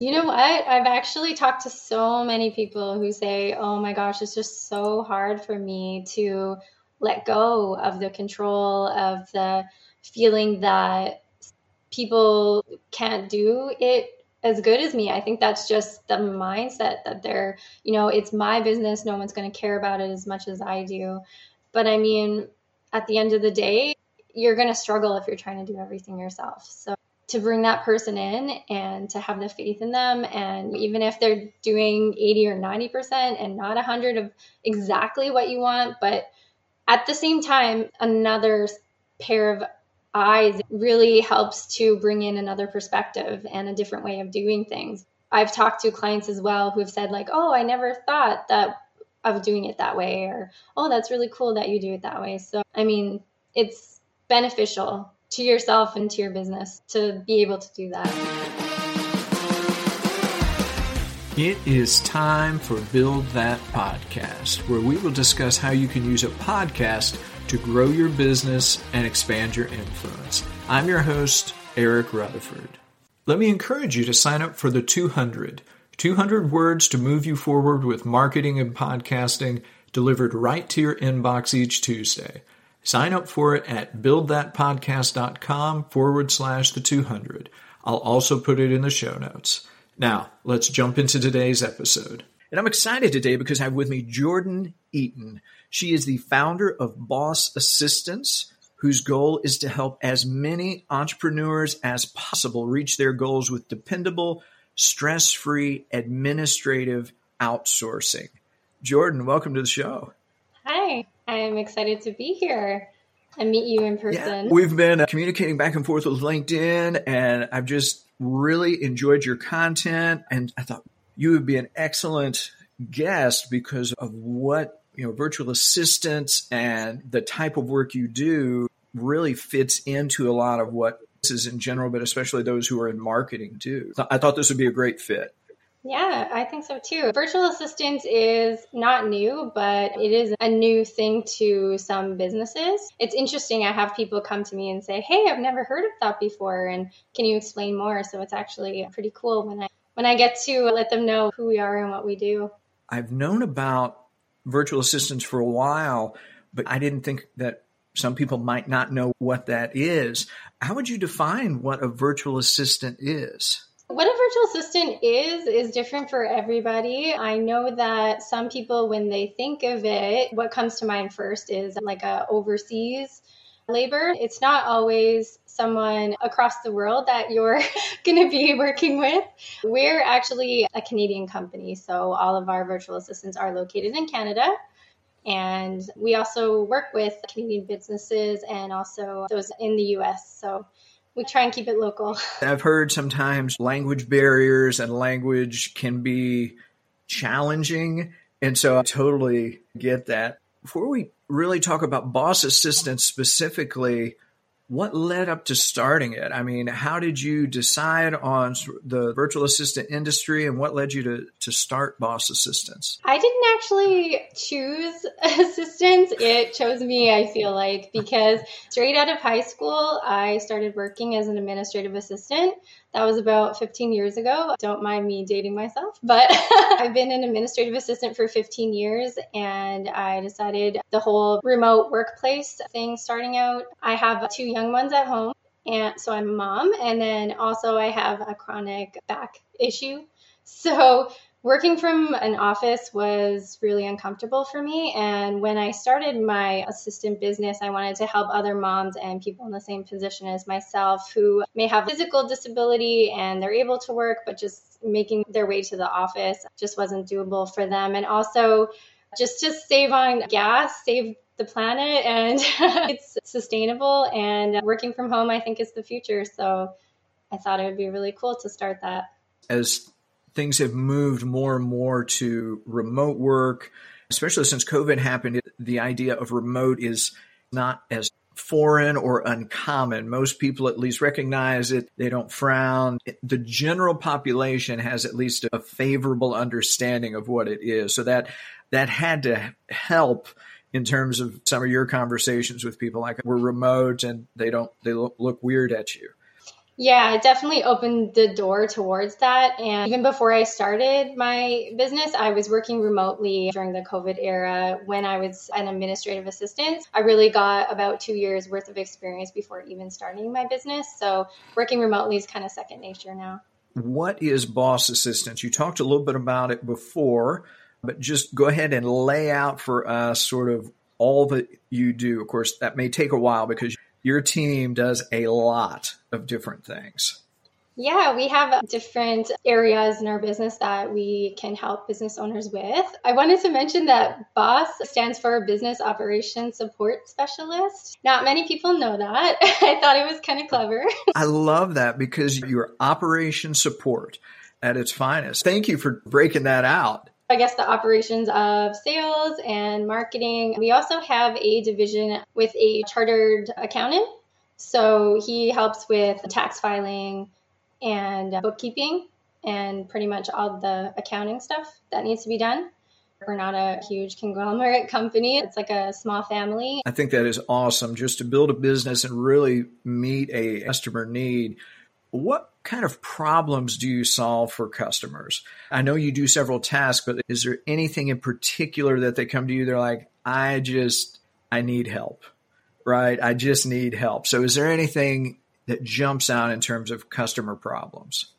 You know what? I've actually talked to so many people who say, oh my gosh, it's just so hard for me to let go of the control of the feeling that people can't do it as good as me. I think that's just the mindset that they're, you know, it's my business. No one's going to care about it as much as I do. But I mean, at the end of the day, you're going to struggle if you're trying to do everything yourself. So to bring that person in and to have the faith in them. And even if they're doing 80 or 90% and not 100 of exactly what you want but at the same time another pair of eyes really helps to bring in another perspective and a different way of doing things. I've talked to clients as well who have said like oh i never thought that of doing it that way or oh that's really cool that you do it that way. So i mean it's beneficial to yourself and to your business to be able to do that. It is time for Build That Podcast, where we will discuss how you can use a podcast to grow your business and expand your influence. I'm your host, Eric Rutherford. Let me encourage you to sign up for the 200. 200 words to move you forward with marketing and podcasting delivered right to your inbox each Tuesday. Sign up for it at buildthatpodcast.com forward slash the 200. I'll also put it in the show notes. Now, let's jump into today's episode. And I'm excited today because I have with me Jordan Eaton. She is the founder of Boss Assistants, whose goal is to help as many entrepreneurs as possible reach their goals with dependable, stress free administrative outsourcing. Jordan, welcome to the show. Hi. I'm excited to be here and meet you in person. Yeah, we've been uh, communicating back and forth with LinkedIn, and I've just really enjoyed your content. And I thought you would be an excellent guest because of what you know virtual assistants and the type of work you do really fits into a lot of what this is in general, but especially those who are in marketing too. I thought this would be a great fit. Yeah, I think so too. Virtual assistants is not new, but it is a new thing to some businesses. It's interesting. I have people come to me and say, "Hey, I've never heard of that before, and can you explain more?" So it's actually pretty cool when I when I get to let them know who we are and what we do. I've known about virtual assistants for a while, but I didn't think that some people might not know what that is. How would you define what a virtual assistant is? What a virtual assistant is, is different for everybody. I know that some people, when they think of it, what comes to mind first is like a overseas labor. It's not always someone across the world that you're going to be working with. We're actually a Canadian company, so all of our virtual assistants are located in Canada. And we also work with Canadian businesses and also those in the US. So we try and keep it local. I've heard sometimes language barriers and language can be challenging. And so I totally get that. Before we really talk about Boss Assistants specifically, what led up to starting it? I mean, how did you decide on the virtual assistant industry and what led you to, to start Boss Assistants? I didn't actually choose assistants. It chose me, I feel like, because straight out of high school, I started working as an administrative assistant. That was about 15 years ago. Don't mind me dating myself, but I've been an administrative assistant for 15 years and I decided the whole remote workplace thing starting out. I have two young ones at home. And so I'm a mom, and then also I have a chronic back issue. So working from an office was really uncomfortable for me. And when I started my assistant business, I wanted to help other moms and people in the same position as myself who may have physical disability and they're able to work, but just making their way to the office just wasn't doable for them. And also, just to save on gas, save the planet, and it's sustainable. And working from home, I think, is the future. So I thought it would be really cool to start that. As things have moved more and more to remote work, especially since COVID happened. The idea of remote is not as foreign or uncommon. Most people at least recognize it. They don't frown. The general population has at least a favorable understanding of what it is. So that that had to help in terms of some of your conversations with people like we're remote and they don't they look, look weird at you. Yeah, it definitely opened the door towards that. And even before I started my business, I was working remotely during the COVID era when I was an administrative assistant. I really got about two years worth of experience before even starting my business. So working remotely is kind of second nature now. What is Boss Assistants? You talked a little bit about it before, but just go ahead and lay out for us sort of all that you do. Of course, that may take a while because your team does a lot of different things. Yeah, we have different areas in our business that we can help business owners with. I wanted to mention that BOSS stands for Business Operations Support Specialist. Not many people know that. I thought it was kind of clever. I love that because you're operation support at its finest. Thank you for breaking that out. I guess the operations of sales and marketing. We also have a division with a chartered accountant. So he helps with tax filing and bookkeeping and pretty much all the accounting stuff that needs to be done. We're not a huge conglomerate company. It's like a small family. I think that is awesome just to build a business and really meet a customer need. What kind of problems do you solve for customers? I know you do several tasks, but is there anything in particular that they come to you? They're like, I just, I need help, right? I just need help. So is there anything that jumps out in terms of customer problems?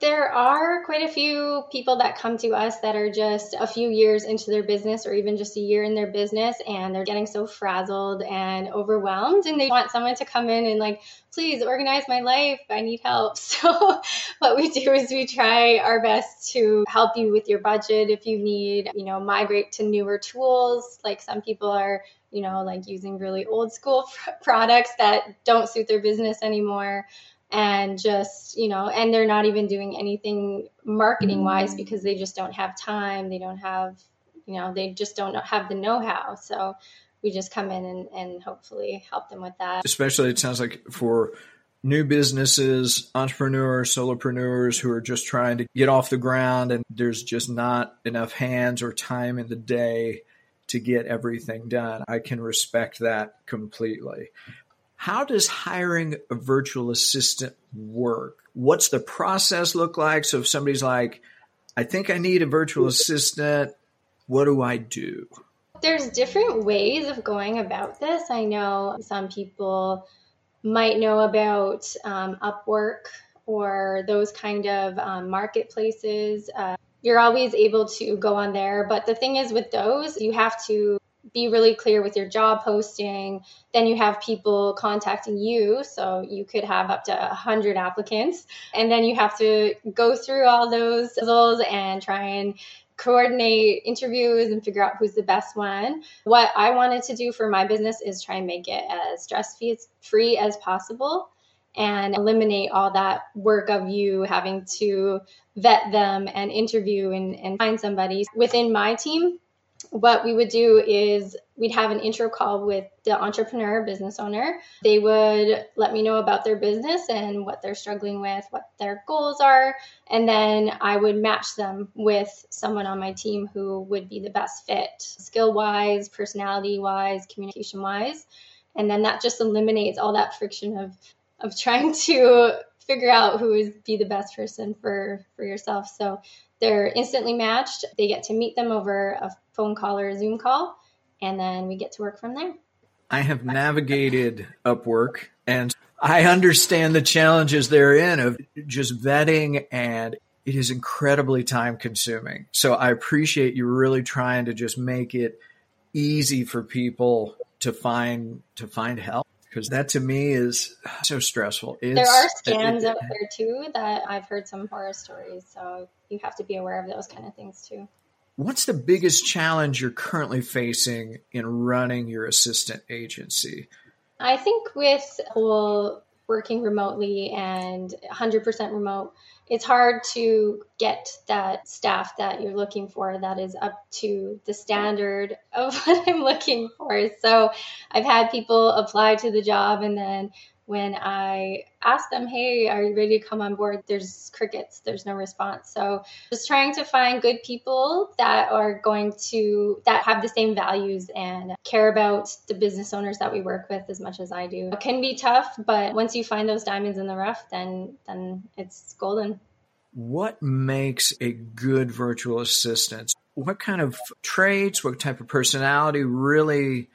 There are quite a few people that come to us that are just a few years into their business or even just a year in their business and they're getting so frazzled and overwhelmed and they want someone to come in and like, please organize my life. I need help. So what we do is we try our best to help you with your budget if you need, you know, migrate to newer tools. Like some people are you know, like using really old school products that don't suit their business anymore and just you know and they're not even doing anything marketing wise mm. because they just don't have time. They don't have you know they just don't have the know-how. So we just come in and, and hopefully help them with that. Especially it sounds like for new businesses entrepreneurs solopreneurs who are just trying to get off the ground and there's just not enough hands or time in the day to get everything done. I can respect that completely how does hiring a virtual assistant work? What's the process look like? So if somebody's like, I think I need a virtual assistant, what do I do? There's different ways of going about this. I know some people might know about um, Upwork or those kind of um, marketplaces. Uh, you're always able to go on there. But the thing is, with those, you have to be really clear with your job posting. Then you have people contacting you. So you could have up to 100 applicants. And then you have to go through all those puzzles and try and coordinate interviews and figure out who's the best one. What I wanted to do for my business is try and make it as stress free as possible and eliminate all that work of you having to vet them and interview and, and find somebody within my team what we would do is we'd have an intro call with the entrepreneur business owner. They would let me know about their business and what they're struggling with, what their goals are, and then I would match them with someone on my team who would be the best fit, skill wise, personality wise, communication wise. And then that just eliminates all that friction of of trying to figure out who is be the best person for for yourself. So they're instantly matched. They get to meet them over a phone call or a Zoom call, and then we get to work from there. I have navigated Upwork and I understand the challenges therein of just vetting and it is incredibly time consuming. So I appreciate you really trying to just make it easy for people to find to find help because that to me is so stressful. It's, there are scams it, out there too that I've heard some horror stories, so you have to be aware of those kind of things too. What's the biggest challenge you're currently facing in running your assistant agency? I think with whole working remotely and 100% remote, it's hard to get that staff that you're looking for that is up to the standard of what I'm looking for. So I've had people apply to the job and then when I ask them, hey, are you ready to come on board? There's crickets, there's no response. So just trying to find good people that are going to, that have the same values and care about the business owners that we work with as much as I do. It can be tough, but once you find those diamonds in the rough, then, then it's golden. What makes a good virtual assistant? What kind of traits, what type of personality really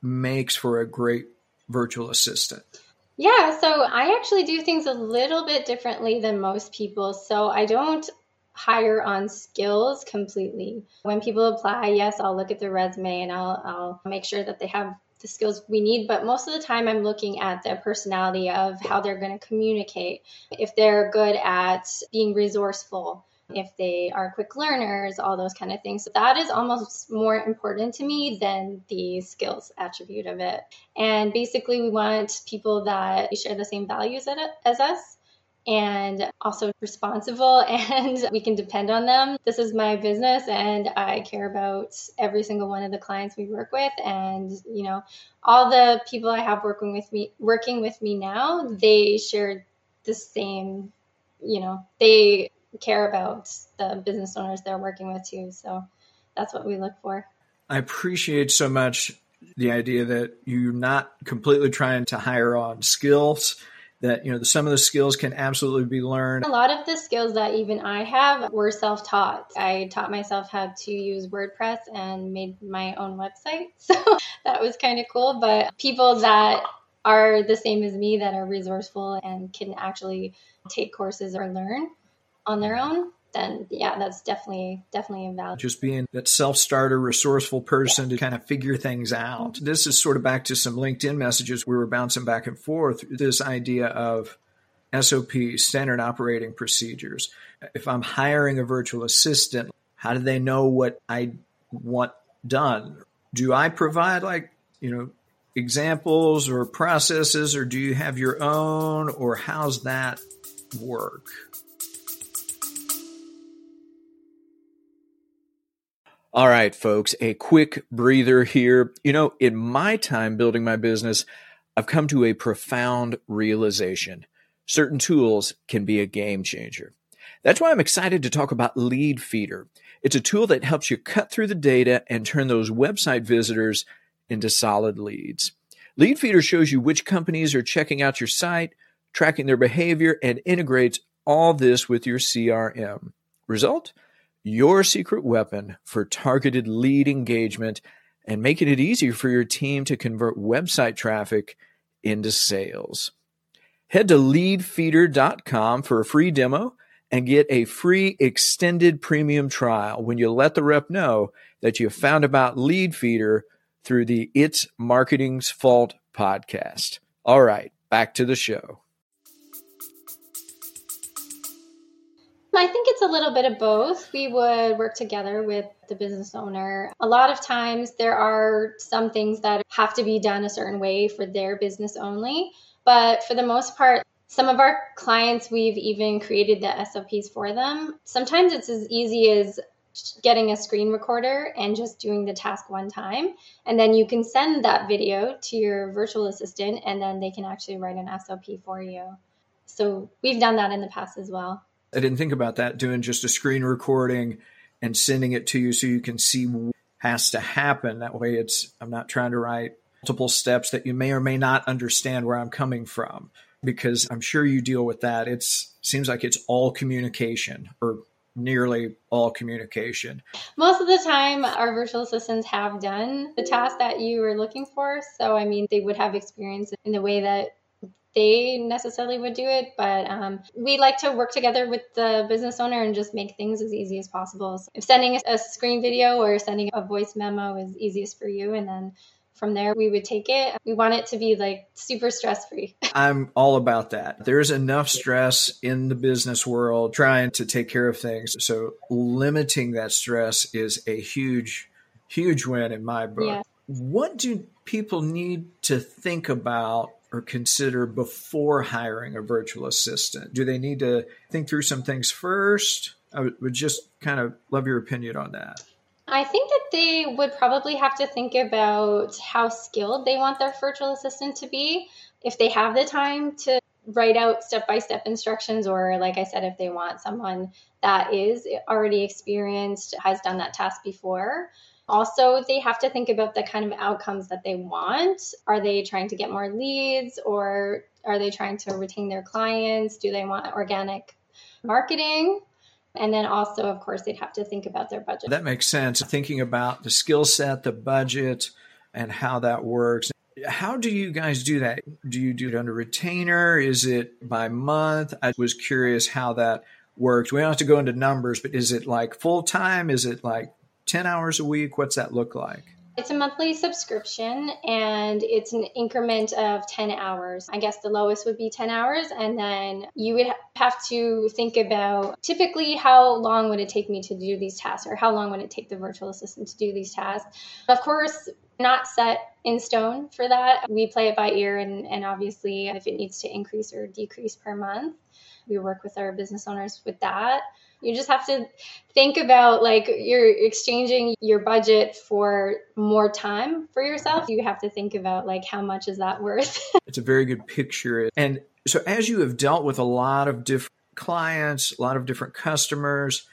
makes for a great virtual assistant? Yeah, so I actually do things a little bit differently than most people. So I don't hire on skills completely. When people apply, yes, I'll look at their resume and I'll I'll make sure that they have the skills we need, but most of the time I'm looking at their personality of how they're going to communicate. If they're good at being resourceful, if they are quick learners, all those kind of things. So that is almost more important to me than the skills attribute of it. And basically, we want people that share the same values as us and also responsible and we can depend on them. This is my business and I care about every single one of the clients we work with and you know all the people I have working with me working with me now they share the same you know they care about the business owners they're working with too. So that's what we look for. I appreciate so much the idea that you're not completely trying to hire on skills that you know some of the skills can absolutely be learned a lot of the skills that even i have were self-taught i taught myself how to use wordpress and made my own website so that was kind of cool but people that are the same as me that are resourceful and can actually take courses or learn on their own, then yeah, that's definitely definitely a value. Just being that self-starter, resourceful person to kind of figure things out. Mm-hmm. This is sort of back to some LinkedIn messages we were bouncing back and forth. This idea of SOP, standard operating procedures. If I'm hiring a virtual assistant, how do they know what I want done? Do I provide like, you know, examples or processes or do you have your own or how's that work? All right, folks, a quick breather here. You know, in my time building my business, I've come to a profound realization. Certain tools can be a game changer. That's why I'm excited to talk about Leadfeeder. It's a tool that helps you cut through the data and turn those website visitors into solid leads. Leadfeeder shows you which companies are checking out your site, tracking their behavior, and integrates all this with your CRM. Result? Your secret weapon for targeted lead engagement and making it easier for your team to convert website traffic into sales. Head to leadfeeder.com for a free demo and get a free extended premium trial when you let the rep know that you found about Leadfeeder through the It's Marketing's Fault podcast. All right, back to the show. I think it's a little bit of both. We would work together with the business owner. A lot of times there are some things that have to be done a certain way for their business only. But for the most part, some of our clients, we've even created the SOPs for them. Sometimes it's as easy as getting a screen recorder and just doing the task one time. And then you can send that video to your virtual assistant, and then they can actually write an SOP for you. So we've done that in the past as well. I didn't think about that doing just a screen recording and sending it to you so you can see what has to happen. That way it's I'm not trying to write multiple steps that you may or may not understand where I'm coming from because I'm sure you deal with that. It's seems like it's all communication or nearly all communication. Most of the time, our virtual assistants have done the task that you were looking for. So, I mean, they would have experience in the way that they necessarily would do it, but um, we like to work together with the business owner and just make things as easy as possible. So if sending a screen video or sending a voice memo is easiest for you, and then from there we would take it. We want it to be like super stress free. I'm all about that. There's enough stress in the business world trying to take care of things. So limiting that stress is a huge, huge win in my book. Yeah. What do people need to think about or consider before hiring a virtual assistant? Do they need to think through some things first? I would just kind of love your opinion on that. I think that they would probably have to think about how skilled they want their virtual assistant to be. If they have the time to write out step by step instructions, or like I said, if they want someone that is already experienced, has done that task before. Also, they have to think about the kind of outcomes that they want. Are they trying to get more leads or are they trying to retain their clients? Do they want organic marketing? And then also, of course, they'd have to think about their budget. That makes sense. Thinking about the skill set, the budget, and how that works. How do you guys do that? Do you do it under retainer? Is it by month? I was curious how that works. We don't have to go into numbers, but is it like full time? Is it like 10 hours a week? What's that look like? It's a monthly subscription and it's an increment of 10 hours. I guess the lowest would be 10 hours. And then you would have to think about typically how long would it take me to do these tasks or how long would it take the virtual assistant to do these tasks. Of course, not set in stone for that. We play it by ear and, and obviously if it needs to increase or decrease per month, we work with our business owners with that. You just have to think about like you're exchanging your budget for more time for yourself. You have to think about like how much is that worth? it's a very good picture. And so as you have dealt with a lot of different clients, a lot of different customers,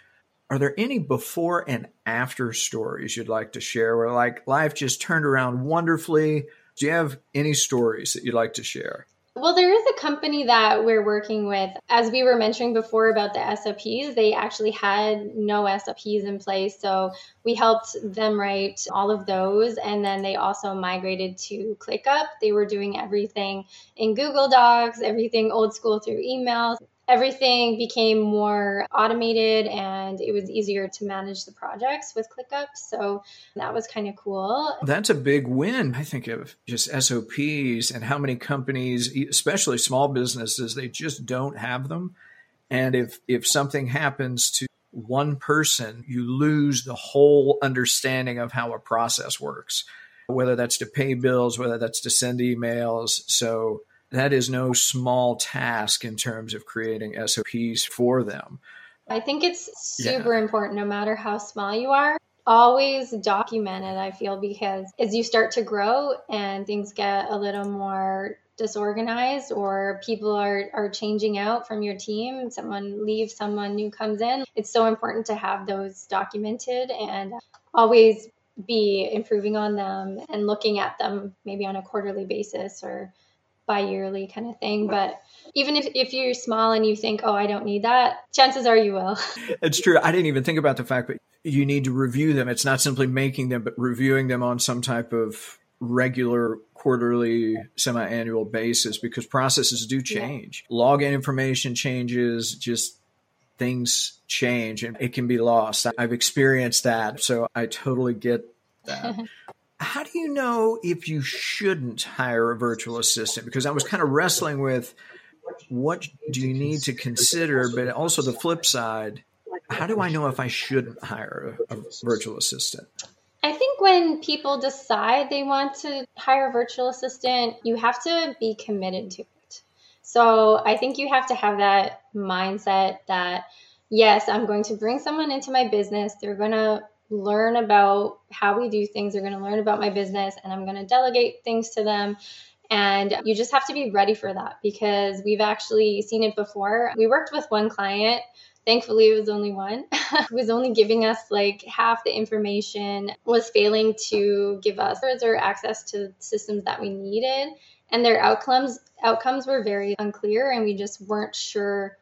are there any before and after stories you'd like to share where like life just turned around wonderfully? Do you have any stories that you'd like to share? Well, there is a company that we're working with. As we were mentioning before about the SOPs, they actually had no SOPs in place. So we helped them write all of those. And then they also migrated to ClickUp. They were doing everything in Google Docs, everything old school through emails everything became more automated and it was easier to manage the projects with ClickUp. So that was kind of cool. That's a big win. I think of just SOPs and how many companies, especially small businesses, they just don't have them. And if if something happens to one person, you lose the whole understanding of how a process works, whether that's to pay bills, whether that's to send emails. So that is no small task in terms of creating SOPs for them. I think it's super yeah. important, no matter how small you are. Always document it, I feel, because as you start to grow and things get a little more disorganized or people are, are changing out from your team, someone leaves, someone new comes in, it's so important to have those documented and always be improving on them and looking at them maybe on a quarterly basis or bi-yearly kind of thing but even if, if you're small and you think oh i don't need that chances are you will. It's true. I didn't even think about the fact that you need to review them. It's not simply making them but reviewing them on some type of regular quarterly semi-annual basis because processes do change. Yeah. login information changes just things change and it can be lost. I've experienced that so i totally get that how do you know if you shouldn't hire a virtual assistant? Because I was kind of wrestling with what do you need to consider, but also the flip side, how do I know if I shouldn't hire a, a virtual assistant? I think when people decide they want to hire a virtual assistant, you have to be committed to it. So I think you have to have that mindset that, yes, I'm going to bring someone into my business. They're going to learn about how we do things. They're going to learn about my business and I'm going to delegate things to them. And you just have to be ready for that because we've actually seen it before. We worked with one client. Thankfully, it was only one who was only giving us like half the information, was failing to give us or access to systems that we needed. And their outcomes outcomes were very unclear and we just weren't sure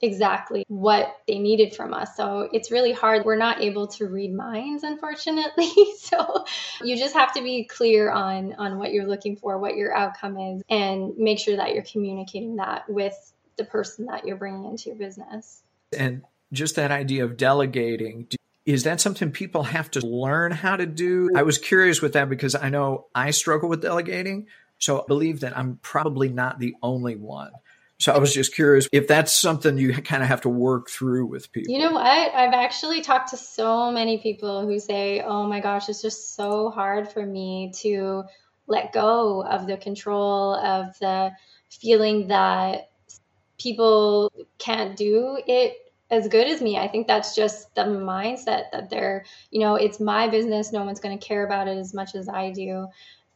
exactly what they needed from us. So it's really hard. We're not able to read minds, unfortunately. so you just have to be clear on on what you're looking for, what your outcome is, and make sure that you're communicating that with the person that you're bringing into your business. And just that idea of delegating. Is that something people have to learn how to do? I was curious with that because I know I struggle with delegating. So I believe that I'm probably not the only one. So I was just curious if that's something you kind of have to work through with people. You know what? I've actually talked to so many people who say, oh my gosh, it's just so hard for me to let go of the control of the feeling that people can't do it as good as me. I think that's just the mindset that they're, you know, it's my business. No one's going to care about it as much as I do.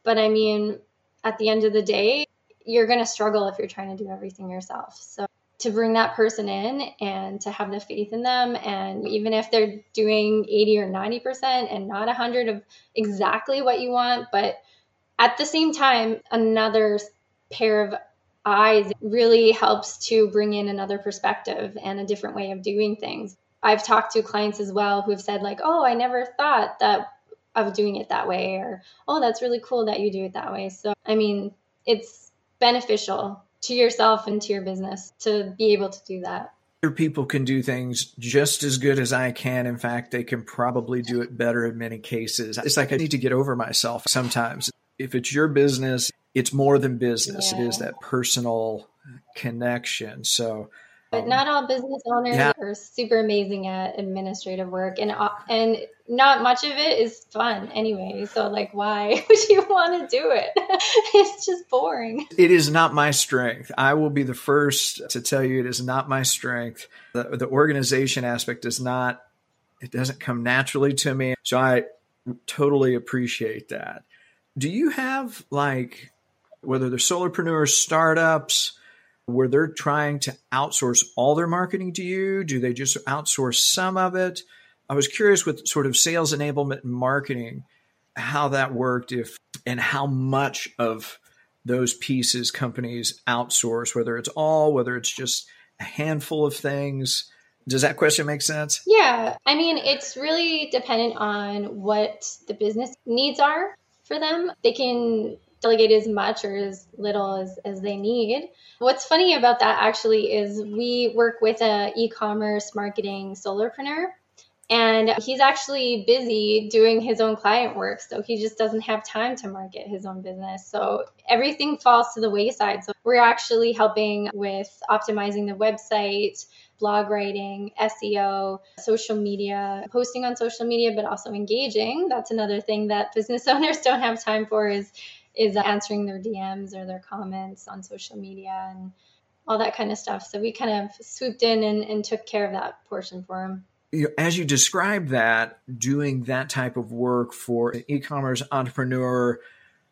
But I mean, at the end of the day, you're going to struggle if you're trying to do everything yourself. So to bring that person in and to have the faith in them and even if they're doing 80 or 90% and not 100 of exactly what you want but at the same time another pair of eyes really helps to bring in another perspective and a different way of doing things i've talked to clients as well who have said like oh i never thought that of doing it that way or oh that's really cool that you do it that way so i mean it's beneficial to yourself and to your business to be able to do that. Other people can do things just as good as I can. In fact, they can probably do it better in many cases. It's like I need to get over myself sometimes. If it's your business, it's more than business. Yeah. It is that personal connection. So but um, not all business owners yeah. are super amazing at administrative work, and uh, and not much of it is fun anyway. So like, why would you want to do it? it's just boring. It is not my strength. I will be the first to tell you it is not my strength. The, the organization aspect does not. It doesn't come naturally to me. So I totally appreciate that. Do you have like whether they're solopreneurs, startups? Where they're trying to outsource all their marketing to you? Do they just outsource some of it? I was curious with sort of sales enablement and marketing, how that worked, if and how much of those pieces companies outsource, whether it's all, whether it's just a handful of things. Does that question make sense? Yeah. I mean, it's really dependent on what the business needs are for them. They can delegate as much or as little as, as they need. What's funny about that actually is we work with a e-commerce marketing solopreneur and he's actually busy doing his own client work so he just doesn't have time to market his own business. So everything falls to the wayside. So we're actually helping with optimizing the website blog writing seo social media posting on social media but also engaging. That's another thing that business owners don't have time for is is answering their DMs or their comments on social media and all that kind of stuff. So we kind of swooped in and, and took care of that portion for them. As you describe that, doing that type of work for an e commerce entrepreneur,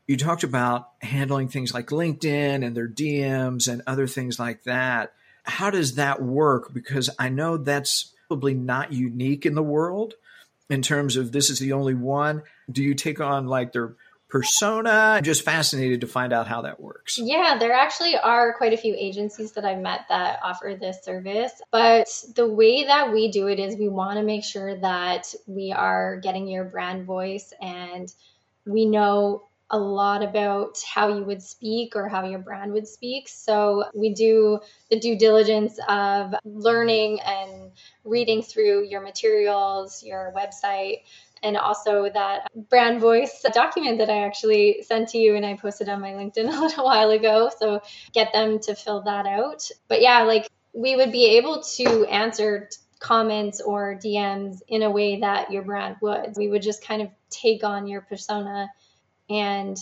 you talked about handling things like LinkedIn and their DMs and other things like that. How does that work? Because I know that's probably not unique in the world in terms of this is the only one. Do you take on like their persona. I'm just fascinated to find out how that works. Yeah, there actually are quite a few agencies that I've met that offer this service. But the way that we do it is we want to make sure that we are getting your brand voice and we know a lot about how you would speak or how your brand would speak. So we do the due diligence of learning and reading through your materials, your website, and also that brand voice document that I actually sent to you and I posted on my LinkedIn a little while ago. So get them to fill that out. But yeah, like we would be able to answer comments or DMs in a way that your brand would. We would just kind of take on your persona and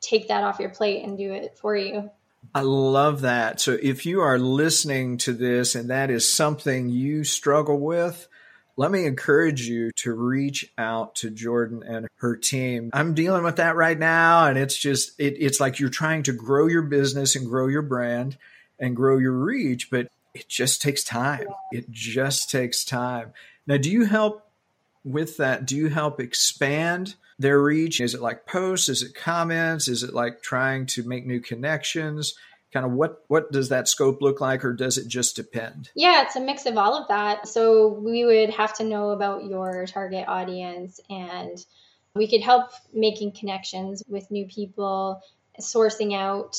take that off your plate and do it for you. I love that. So if you are listening to this and that is something you struggle with, let me encourage you to reach out to Jordan and her team. I'm dealing with that right now. And it's just, it, it's like you're trying to grow your business and grow your brand and grow your reach, but it just takes time. It just takes time. Now, do you help with that? Do you help expand their reach? Is it like posts? Is it comments? Is it like trying to make new connections? kind of what what does that scope look like or does it just depend yeah it's a mix of all of that so we would have to know about your target audience and we could help making connections with new people sourcing out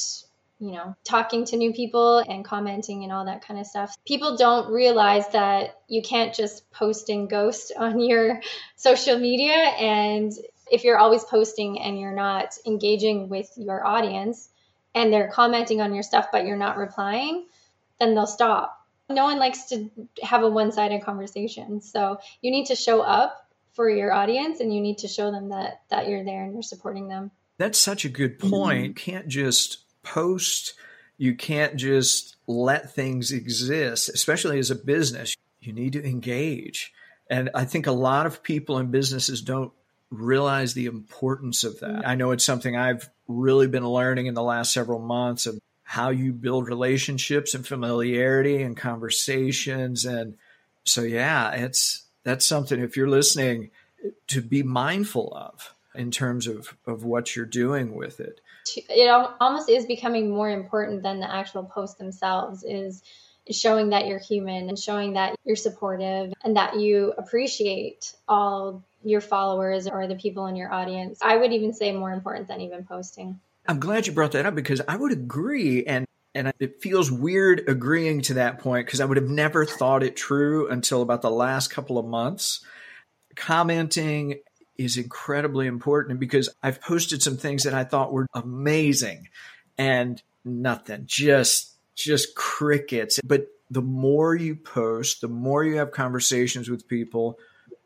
you know talking to new people and commenting and all that kind of stuff people don't realize that you can't just post and ghost on your social media and if you're always posting and you're not engaging with your audience and they're commenting on your stuff but you're not replying, then they'll stop. No one likes to have a one-sided conversation. So you need to show up for your audience and you need to show them that that you're there and you're supporting them. That's such a good point. Mm-hmm. Can't just post, you can't just let things exist, especially as a business. you need to engage. And I think a lot of people and businesses don't realize the importance of that. Mm-hmm. I know it's something I've really been learning in the last several months of how you build relationships and familiarity and conversations and so yeah, it's that's something if you're listening to be mindful of in terms of of what you're doing with it. It almost is becoming more important than the actual posts themselves is showing that you're human and showing that you're supportive and that you appreciate all your followers or the people in your audience. I would even say more important than even posting. I'm glad you brought that up because I would agree and and it feels weird agreeing to that point because I would have never thought it true until about the last couple of months. Commenting is incredibly important because I've posted some things that I thought were amazing and nothing, just just crickets. But the more you post, the more you have conversations with people,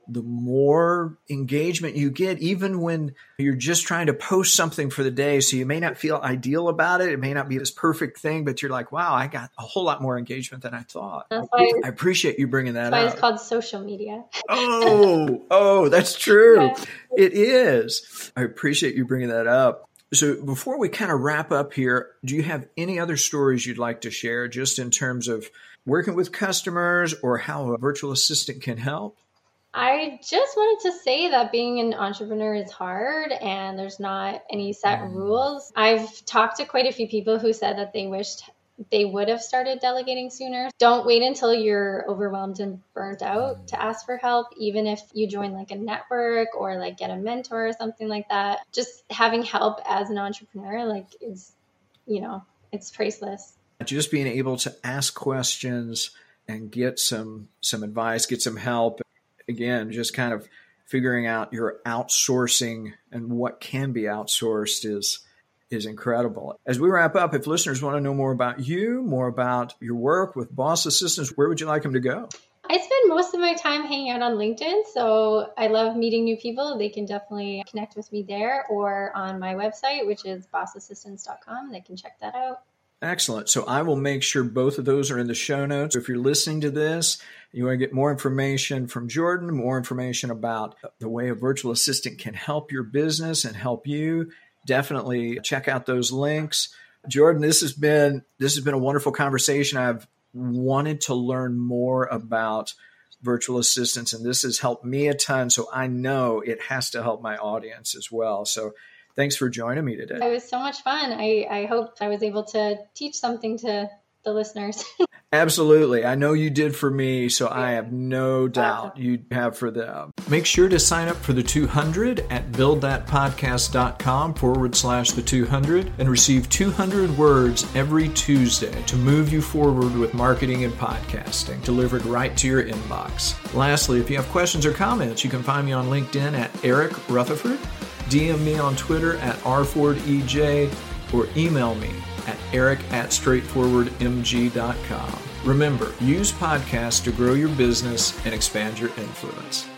the more engagement you get, even when you're just trying to post something for the day. So you may not feel ideal about it. It may not be this perfect thing, but you're like, wow, I got a whole lot more engagement than I thought. I appreciate you bringing that up. It's called social media. oh, oh, that's true. Yeah. It is. I appreciate you bringing that up. So before we kind of wrap up here, do you have any other stories you'd like to share just in terms of working with customers or how a virtual assistant can help? I just wanted to say that being an entrepreneur is hard and there's not any set mm. rules. I've talked to quite a few people who said that they wished they would have started delegating sooner. Don't wait until you're overwhelmed and burnt out to ask for help, even if you join like a network or like get a mentor or something like that. Just having help as an entrepreneur, like, is, you know, it's priceless. Just being able to ask questions and get some some advice, get some help. Again, just kind of figuring out your outsourcing and what can be outsourced is is incredible. As we wrap up, if listeners want to know more about you, more about your work with Boss Assistants, where would you like them to go? I spend most of my time hanging out on LinkedIn, so I love meeting new people. They can definitely connect with me there or on my website, which is bossassistants.com. They can check that out. Excellent. So I will make sure both of those are in the show notes. If you're listening to this, you want to get more information from Jordan, more information about the way a virtual assistant can help your business and help you, definitely check out those links. Jordan, this has been this has been a wonderful conversation. I've wanted to learn more about virtual assistants and this has helped me a ton so I know it has to help my audience as well. So thanks for joining me today. It was so much fun. I, I hope I was able to teach something to the listeners. Absolutely. I know you did for me, so I have no doubt you have for them. Make sure to sign up for the 200 at buildthatpodcast.com forward slash the 200 and receive 200 words every Tuesday to move you forward with marketing and podcasting delivered right to your inbox. Lastly, if you have questions or comments, you can find me on LinkedIn at Eric Rutherford, DM me on Twitter at rfordej, or email me at eric at straightforwardmg.com. Remember, use podcasts to grow your business and expand your influence.